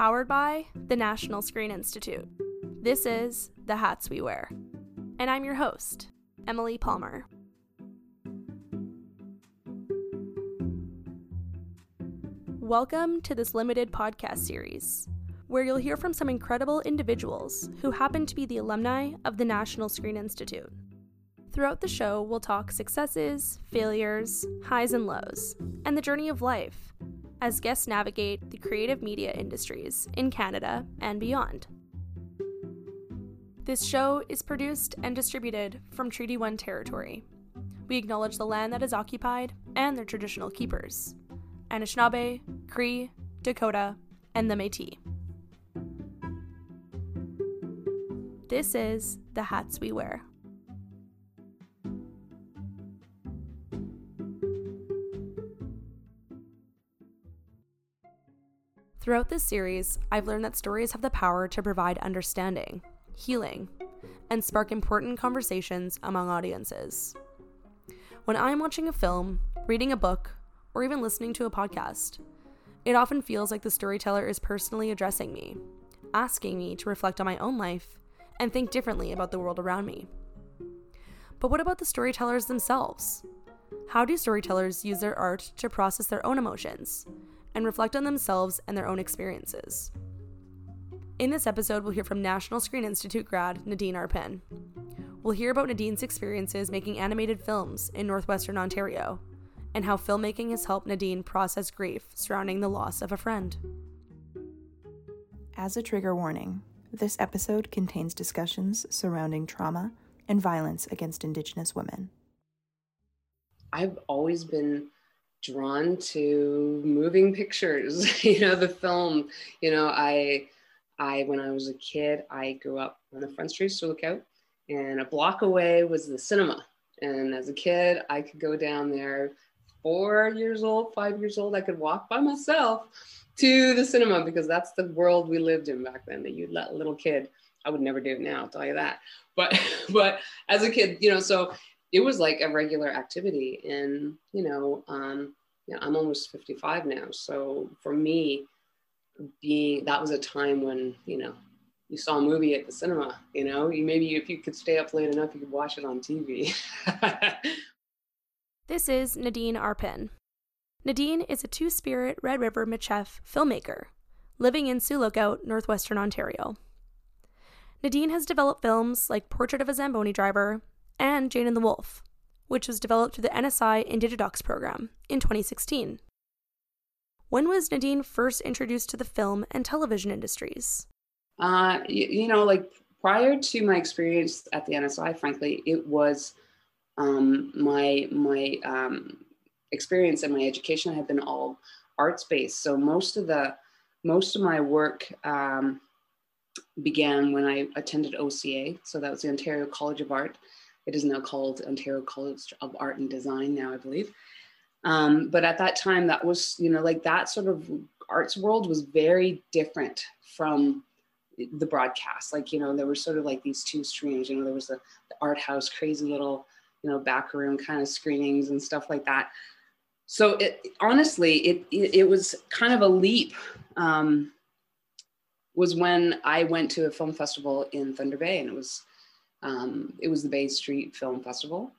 powered by the National Screen Institute. This is The Hats We Wear. And I'm your host, Emily Palmer. Welcome to this limited podcast series, where you'll hear from some incredible individuals who happen to be the alumni of the National Screen Institute. Throughout the show, we'll talk successes, failures, highs and lows, and the journey of life as guests navigate the creative media industries in Canada and beyond. This show is produced and distributed from Treaty 1 territory. We acknowledge the land that is occupied and their traditional keepers Anishinaabe, Cree, Dakota, and the Metis. This is The Hats We Wear. Throughout this series, I've learned that stories have the power to provide understanding, healing, and spark important conversations among audiences. When I'm watching a film, reading a book, or even listening to a podcast, it often feels like the storyteller is personally addressing me, asking me to reflect on my own life and think differently about the world around me. But what about the storytellers themselves? How do storytellers use their art to process their own emotions and reflect on themselves and their own experiences? In this episode, we'll hear from National Screen Institute grad Nadine Arpin. We'll hear about Nadine's experiences making animated films in northwestern Ontario and how filmmaking has helped Nadine process grief surrounding the loss of a friend. As a trigger warning, this episode contains discussions surrounding trauma and violence against Indigenous women. I've always been drawn to moving pictures, you know, the film. You know, I, I when I was a kid, I grew up on the Front Street Sioux Lookout, and a block away was the cinema. And as a kid, I could go down there four years old, five years old, I could walk by myself to the cinema because that's the world we lived in back then that you'd let a little kid. I would never do it now, I'll tell you that. But but as a kid, you know, so it was like a regular activity. And, you know, um, you know, I'm almost 55 now. So for me, being that was a time when, you know, you saw a movie at the cinema, you know, you maybe if you could stay up late enough, you could watch it on TV. This is Nadine Arpin. Nadine is a Two Spirit Red River Michif filmmaker living in Sioux northwestern Ontario. Nadine has developed films like Portrait of a Zamboni Driver and Jane and the Wolf, which was developed through the NSI IndigiDocs program in 2016. When was Nadine first introduced to the film and television industries? Uh, you, you know, like prior to my experience at the NSI, frankly, it was um, my my um, experience and my education had been all arts based. So most of the most of my work um, began when I attended OCA. So that was the Ontario College of Art. It is now called Ontario College of Art and Design now, I believe. Um, but at that time, that was you know like that sort of arts world was very different from the broadcast. Like you know there were sort of like these two streams. You know there was the, the art house, crazy little you know, back room kind of screenings and stuff like that. So it honestly, it, it, it was kind of a leap. Um, was when I went to a film festival in Thunder Bay, and it was um, it was the Bay Street Film Festival,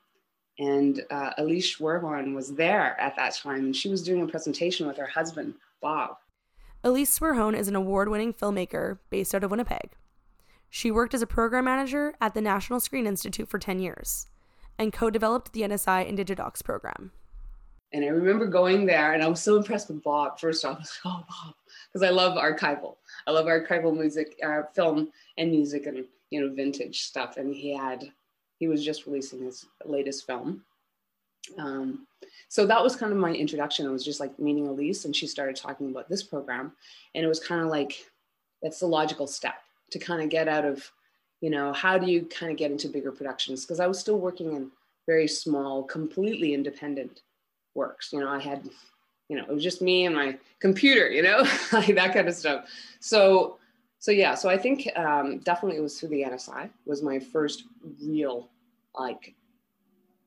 and uh, Elise Swerhone was there at that time, and she was doing a presentation with her husband Bob. Elise Swerhone is an award-winning filmmaker based out of Winnipeg. She worked as a program manager at the National Screen Institute for 10 years and co developed the NSI IndigiDocs program. And I remember going there and I was so impressed with Bob. First off, I was like, oh, Bob, because I love archival. I love archival music, uh, film and music and, you know, vintage stuff. And he had, he was just releasing his latest film. Um, so that was kind of my introduction. It was just like meeting Elise and she started talking about this program. And it was kind of like, that's the logical step to kind of get out of you know, how do you kind of get into bigger productions? Because I was still working in very small, completely independent works. You know, I had, you know, it was just me and my computer, you know, like that kind of stuff. So, so yeah, so I think um, definitely it was through the NSI was my first real like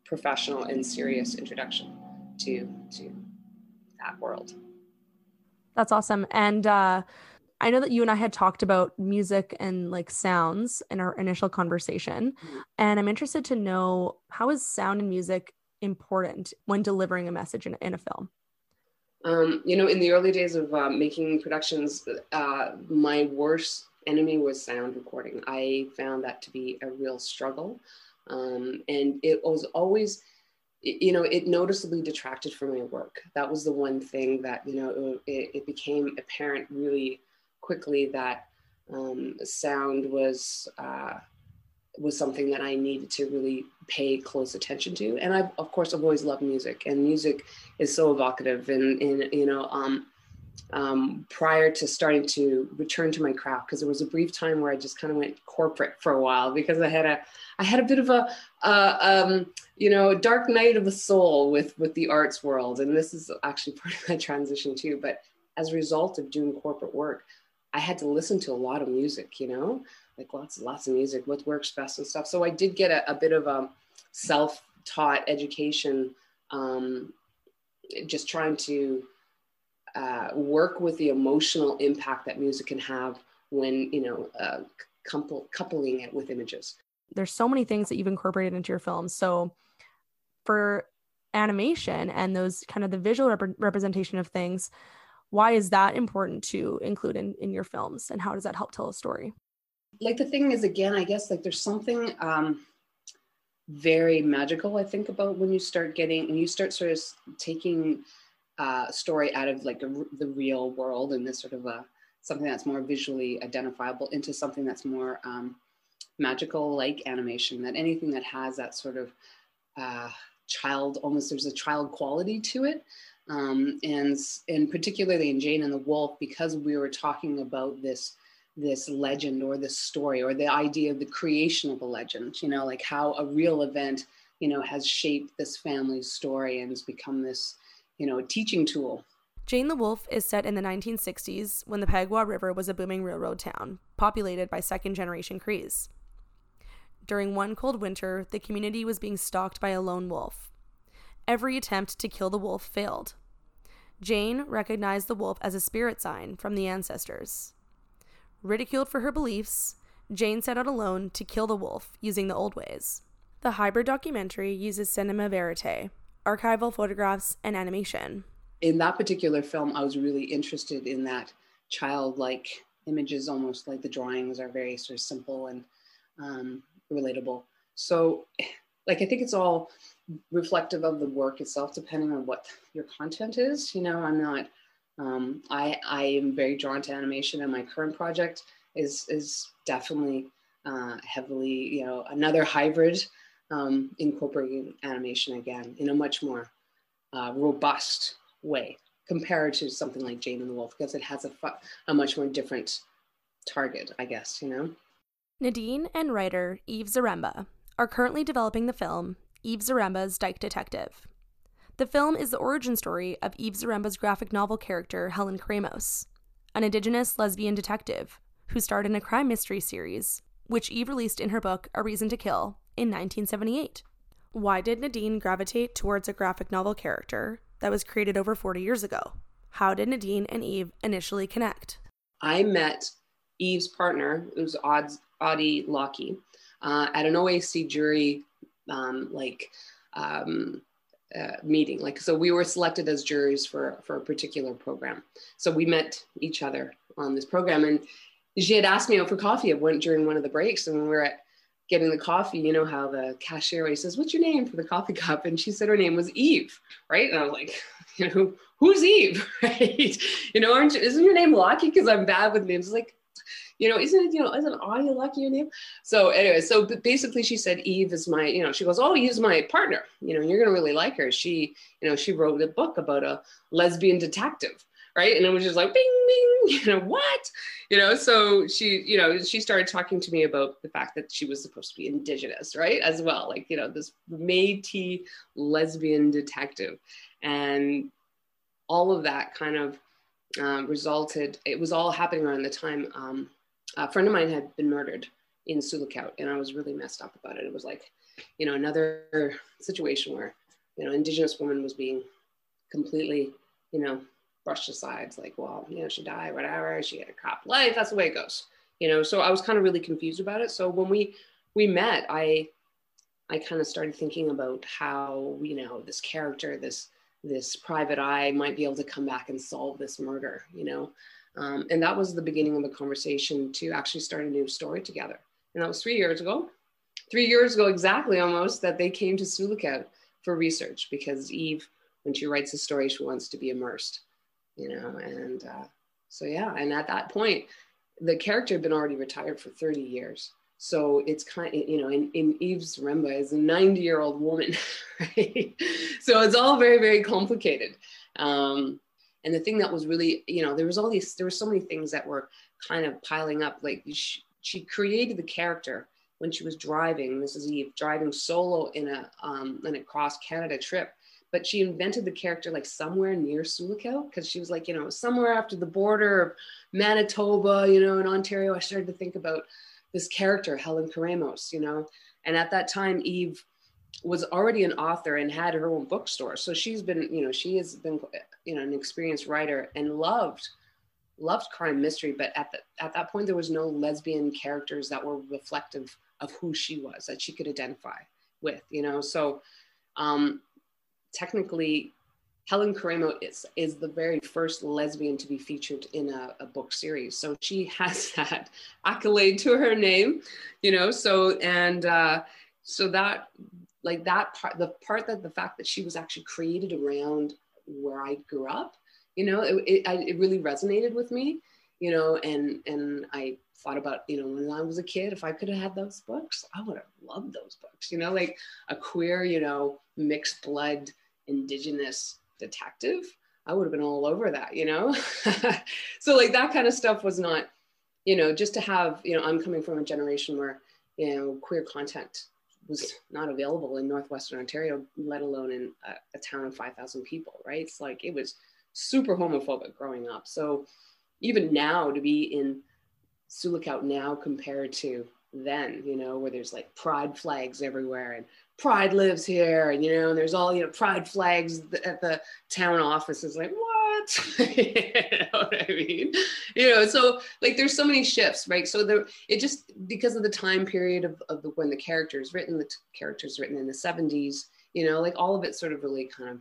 professional and serious introduction to to that world. That's awesome. And uh, I know that you and I had talked about music and like sounds in our initial conversation. Mm-hmm. And I'm interested to know how is sound and music important when delivering a message in, in a film? Um, you know, in the early days of uh, making productions, uh, my worst enemy was sound recording. I found that to be a real struggle. Um, and it was always, you know, it noticeably detracted from my work. That was the one thing that, you know, it, it became apparent really quickly that um, sound was uh, was something that I needed to really pay close attention to. And I've, of course, I've always loved music, and music is so evocative. And, and you know, um, um, prior to starting to return to my craft, because there was a brief time where I just kind of went corporate for a while because I had a, I had a bit of a, uh, um, you know, dark night of the soul with with the arts world, and this is actually part of that transition too. But as a result of doing corporate work, I had to listen to a lot of music, you know, like lots lots of music, what works best and stuff. So I did get a, a bit of a self-taught education, um, just trying to uh, work with the emotional impact that music can have when you know uh, couple, coupling it with images. There's so many things that you've incorporated into your films. So for animation and those kind of the visual rep- representation of things why is that important to include in, in your films and how does that help tell a story like the thing is again i guess like there's something um very magical i think about when you start getting and you start sort of taking uh, a story out of like a, the real world and this sort of a something that's more visually identifiable into something that's more um, magical like animation that anything that has that sort of uh, child almost there's a child quality to it. Um, and and particularly in Jane and the Wolf, because we were talking about this this legend or this story or the idea of the creation of a legend, you know, like how a real event, you know, has shaped this family's story and has become this, you know, teaching tool. Jane the Wolf is set in the 1960s when the Pagwa River was a booming railroad town, populated by second generation Crees. During one cold winter, the community was being stalked by a lone wolf. Every attempt to kill the wolf failed. Jane recognized the wolf as a spirit sign from the ancestors. Ridiculed for her beliefs, Jane set out alone to kill the wolf using the old ways. The hybrid documentary uses cinema verite, archival photographs, and animation. In that particular film, I was really interested in that childlike images, almost like the drawings are very sort of simple and um, relatable. So, like, I think it's all reflective of the work itself, depending on what your content is. You know, I'm not. Um, I I am very drawn to animation, and my current project is is definitely uh, heavily, you know, another hybrid um, incorporating animation again in a much more uh, robust way compared to something like Jane and the Wolf because it has a, a much more different target, I guess, you know. Nadine and writer Eve Zaremba are currently developing the film Eve Zaremba's Dyke Detective. The film is the origin story of Eve Zaremba's graphic novel character, Helen Keremos, an Indigenous lesbian detective who starred in a crime mystery series, which Eve released in her book A Reason to Kill in 1978. Why did Nadine gravitate towards a graphic novel character that was created over 40 years ago? How did Nadine and Eve initially connect? I met Eve's partner, was Ottie Lockey, uh, at an OAC jury um, like um, uh, meeting. Like, so we were selected as juries for, for a particular program. So we met each other on this program. And she had asked me out for coffee went during one of the breaks. And when we were at getting the coffee, you know how the cashier always says, What's your name for the coffee cup? And she said her name was Eve, right? And I was like, you know, who's Eve? Right? You know, aren't you, isn't your name Lockey? Because I'm bad with names. Like, you know, isn't it, you know, isn't Ottie Lockey your name? So anyway, so basically she said, Eve is my, you know, she goes, oh, Eve's my partner. You know, you're to really like her. She, you know, she wrote a book about a lesbian detective. Right. And it was just like, bing, bing, you know, what? You know, so she, you know, she started talking to me about the fact that she was supposed to be indigenous, right? As well, like, you know, this Métis lesbian detective. And all of that kind of um, resulted, it was all happening around the time um, a friend of mine had been murdered in Sioux and I was really messed up about it. It was like, you know, another situation where, you know, Indigenous woman was being completely, you know, brushed aside. It's like, well, you know, she died, whatever. She had a crap life. That's the way it goes. You know, so I was kind of really confused about it. So when we we met, I I kind of started thinking about how, you know, this character, this this private eye might be able to come back and solve this murder, you know. Um, and that was the beginning of the conversation to actually start a new story together. And that was three years ago. Three years ago, exactly almost, that they came to Sioux for research because Eve, when she writes a story, she wants to be immersed you know, and uh, so yeah, and at that point, the character had been already retired for 30 years. So it's kind of, you know, in, in Eve Zaremba is a 90 year old woman, right? So it's all very, very complicated. Um, and the thing that was really, you know, there was all these, there were so many things that were kind of piling up. Like she, she created the character when she was driving, Mrs. Eve, driving solo in a, um, in a cross Canada trip but she invented the character like somewhere near Sioux Lookout because she was like, you know, somewhere after the border of Manitoba, you know, in Ontario. I started to think about this character, Helen Keremos, you know, and at that time, Eve was already an author and had her own bookstore. So she's been, you know, she has been, you know, an experienced writer and loved loved crime mystery but at the, at that point there was no lesbian characters that were reflective of who she was that she could identify with you know so um, technically Helen Karamo is, is the very first lesbian to be featured in a, a, book series. So she has that accolade to her name, you know, so, and uh, so that, like that part, the part that the fact that she was actually created around where I grew up, you know, it, it, it really resonated with me, you know, and, and I thought about, you know, when I was a kid, if I could have had those books, I would have loved those books, you know, like a queer, you know, mixed blood, indigenous detective i would have been all over that you know? So like that kind of stuff was not you know just to have you know i'm coming from a generation where you know queer content was not available in northwestern ontario let alone in a, a town of 5000 people right? It's like it was super homophobic growing up. So even now to be in Sioux Lookout now compared to then, you know, where there's like pride flags everywhere and pride lives here and you know and there's all you know pride flags at the town offices like what you know what i mean? You know so like there's so many shifts right? So there it just because of the time period of, of the when the character is written the t- characters written in the 70s you know like all of it sort of really kind of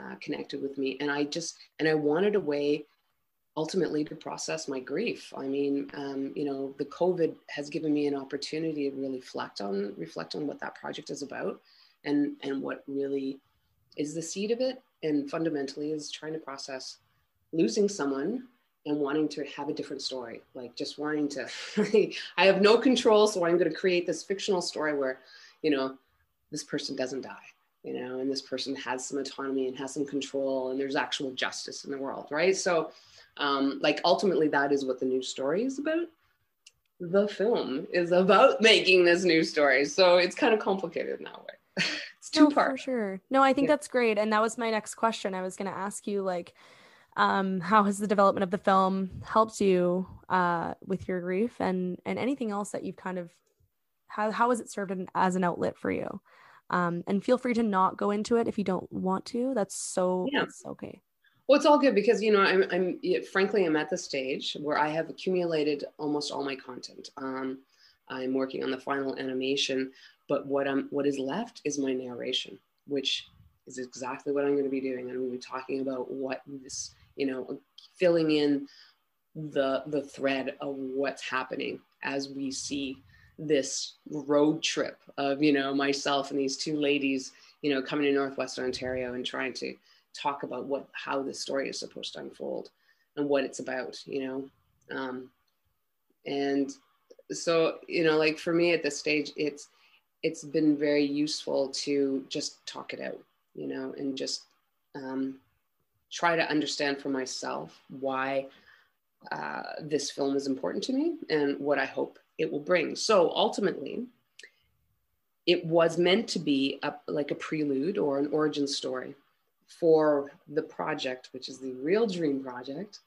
uh, connected with me. And i just and i wanted a way ultimately to process my grief. I mean, um, you know, the COVID has given me an opportunity to really reflect on reflect on what that project is about, and and what really is the seed of it, and fundamentally is trying to process losing someone and wanting to have a different story, like just wanting to. I have no control, so I'm going to create this fictional story where, you know, this person doesn't die you know, and this person has some autonomy and has some control, and there's actual justice in the world, right? So, um, like ultimately that is what the new story is about the film is about making this new story so it's kind of complicated in that way it's two no, parts. for sure. No i think yeah. that's great and that was my next question. I was going to ask you like um, how has the development of the film helped you uh, with your grief and and anything else that you've kind of how, how has it served as an outlet for you? Um, and feel free to not go into it if you don't want to. That's so yeah. that's okay. Well, it's all good because you know I'm, I'm frankly I'm at the stage where I have accumulated almost all my content. Um, I'm working on the final animation, but what I'm what is left is my narration, which is exactly what I'm going to be doing. I'm going to be talking about what this, you know, filling in the the thread of what's happening as we see this road trip of you know myself and these two ladies, you know, coming to Northwestern Ontario and trying to talk about what how the story is supposed to unfold and what it's about you know um, and so you know like for me at this stage it's it's been very useful to just talk it out you know and just um, try to understand for myself why uh, this film is important to me and what i hope it will bring so ultimately it was meant to be a, like a prelude or an origin story for the project, which is the Real Dream Project,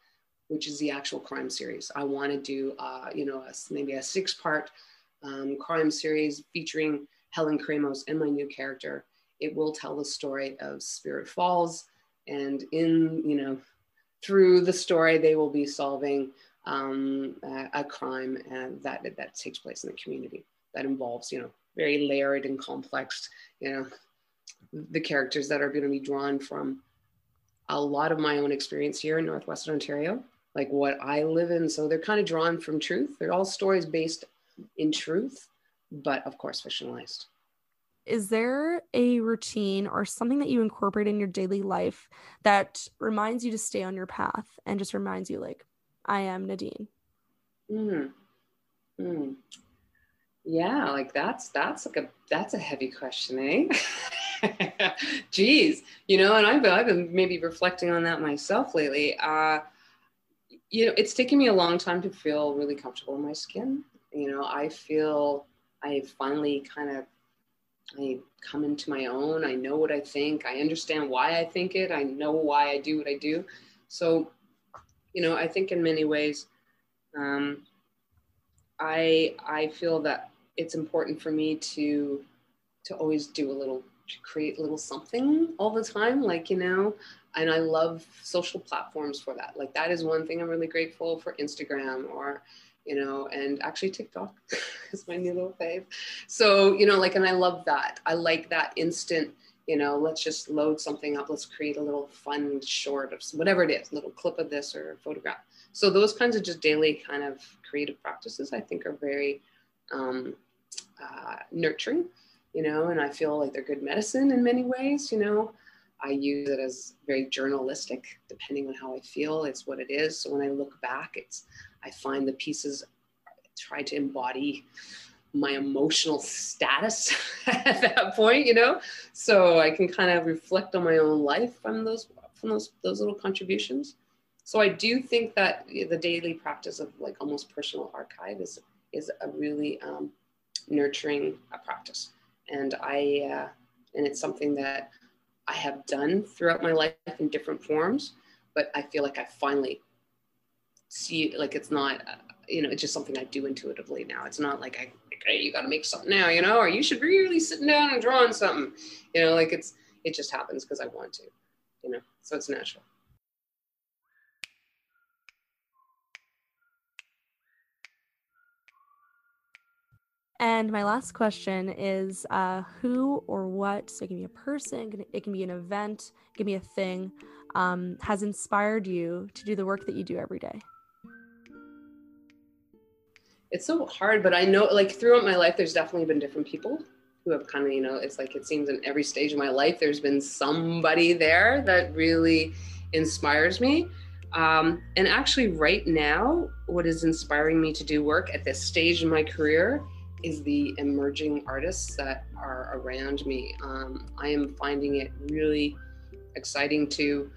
which is the actual crime series. I want to do, uh, you know, a, maybe a six-part um, crime series featuring Helen Keremos and my new character. It will tell the story of Spirit Falls, and in you know through the story, they will be solving um, a, a, crime and that that takes place in the community that involves, you know, very layered and complex, you know, the characters that are going to be drawn from a lot of my own experience here in Northwestern Ontario, like what I live in. So they're kind of drawn from truth. They're all stories based in truth, but of course fictionalized. Is there a routine or something that you incorporate in your daily life that reminds you to stay on your path and just reminds you, like, I am Nadine? Mm. Mm. Yeah, like that's that's like a that's a heavy question, eh? Geez, you know, and I've been, I've been maybe reflecting on that myself lately. Uh, you know, it's taken me a long time to feel really comfortable in my skin. You know, I feel I finally kind of I come into my own. I know what I think. I understand why I think it. I know why I do what I do. So, you know, I think in many ways, um, I I feel that it's important for me to to always do a little to create a little something all the time like you know and i love social platforms for that like that is one thing i'm really grateful for instagram or you know, and actually TikTok is my new little fave. So, you know, like, and I love that. I like that instant, you know, let's just load something up. Let's create a little fun short of whatever it is, little clip of this or photograph. So those kinds of just daily kind of creative practices, I think are very um, uh, nurturing, you know, and I feel like they're good medicine in many ways, you know. I use it as very journalistic, depending on how I feel. It's what it is. So when I look back, it's I find the pieces try to embody my emotional status at that point, you know. So I can kind of reflect on my own life from those from those those little contributions. So I do think that the daily practice of like almost personal archive is is a really um, nurturing uh, practice, and I uh, and it's something that I have done throughout my life in different forms. But I feel like I finally see like it's not uh, you know it's just something i do intuitively now. It's not like i hey, you got to make something now you know or you should be really sitting down and drawing something. You know like it's it just happens because i want to you know so it's natural. And my last question is uh, who or what, so it can be a person, it can be an event, it can be a thing, um, has inspired you to do the work that you do every day? It's so hard, but I know like throughout my life, there's definitely been different people who have kind of, you know, it's like it seems in every stage of my life, there's been somebody there that really inspires me. Um, and actually, right now, what is inspiring me to do work at this stage in my career is the emerging artists that are around me. Um, I am finding it really exciting to,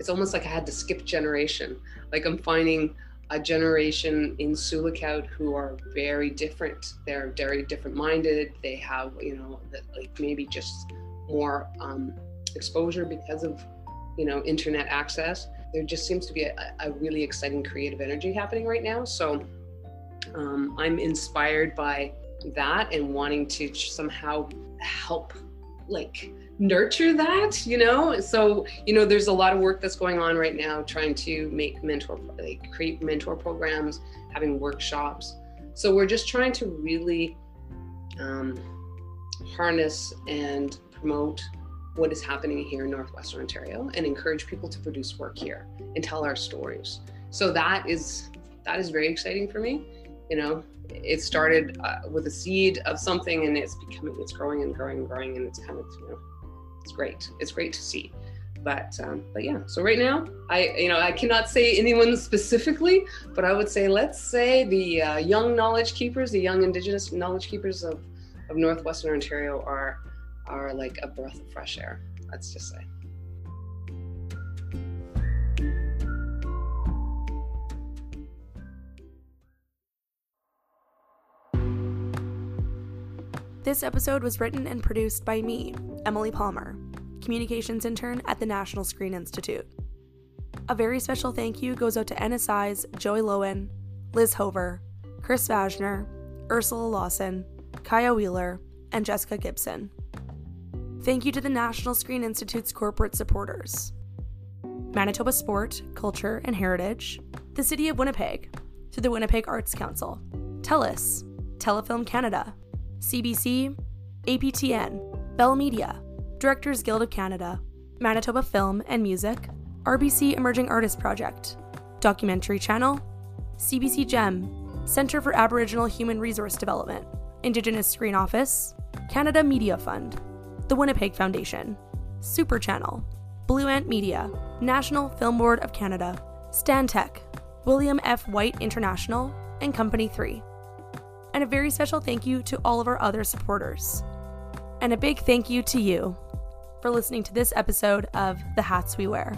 it's almost like I had to skip generation. Like I'm finding a generation in Sioux Lookout who are very different. They're very different minded. They have, you know, like maybe just more um, exposure because of, you know, internet access. There just seems to be a, a really exciting creative energy happening right now. So um, I'm inspired by that and wanting to somehow help, like, nurture that you know? So you know there's a lot of work that's going on right now trying to make mentor like create mentor programs having workshops. So we're just trying to really um, harness and promote what is happening here in northwestern ontario and encourage people to produce work here and tell our stories. So that is that is very exciting for me. You know it started uh, with a seed of something and it's becoming it's growing and growing and growing and it's kind of you know it's great. It's great to see. But um, but yeah, so right now I you know I cannot say anyone specifically, but I would say let's say the uh, young knowledge keepers, the young Indigenous knowledge keepers of of northwestern Ontario are are like a breath of fresh air. Let's just say. This episode was written and produced by me, Emily Palmer, communications intern at the National Screen Institute. A very special thank you goes out to NSI's Joey Lowen, Liz Hover, Chris Vajner, Ursula Lawson, Kaya Wheeler, and Jessica Gibson. Thank you to the National Screen Institute's corporate supporters. Manitoba Sport, Culture, and Heritage, the City of Winnipeg, through the Winnipeg Arts Council, TELUS, Telefilm Canada, CBC, APTN, Bell Media, Directors Guild of Canada, Manitoba Film and Music, RBC Emerging Artist Project, Documentary Channel, CBC GEM, Centre for Aboriginal Human Resource Development, Indigenous Screen Office, Canada Media Fund, the Winnipeg Foundation, Super Channel, Blue Ant Media, National Film Board of Canada, Stantec, William F. White International, and Company 3. And a very special thank you to all of our other supporters. And a big thank you to you for listening to this episode of The Hats We Wear.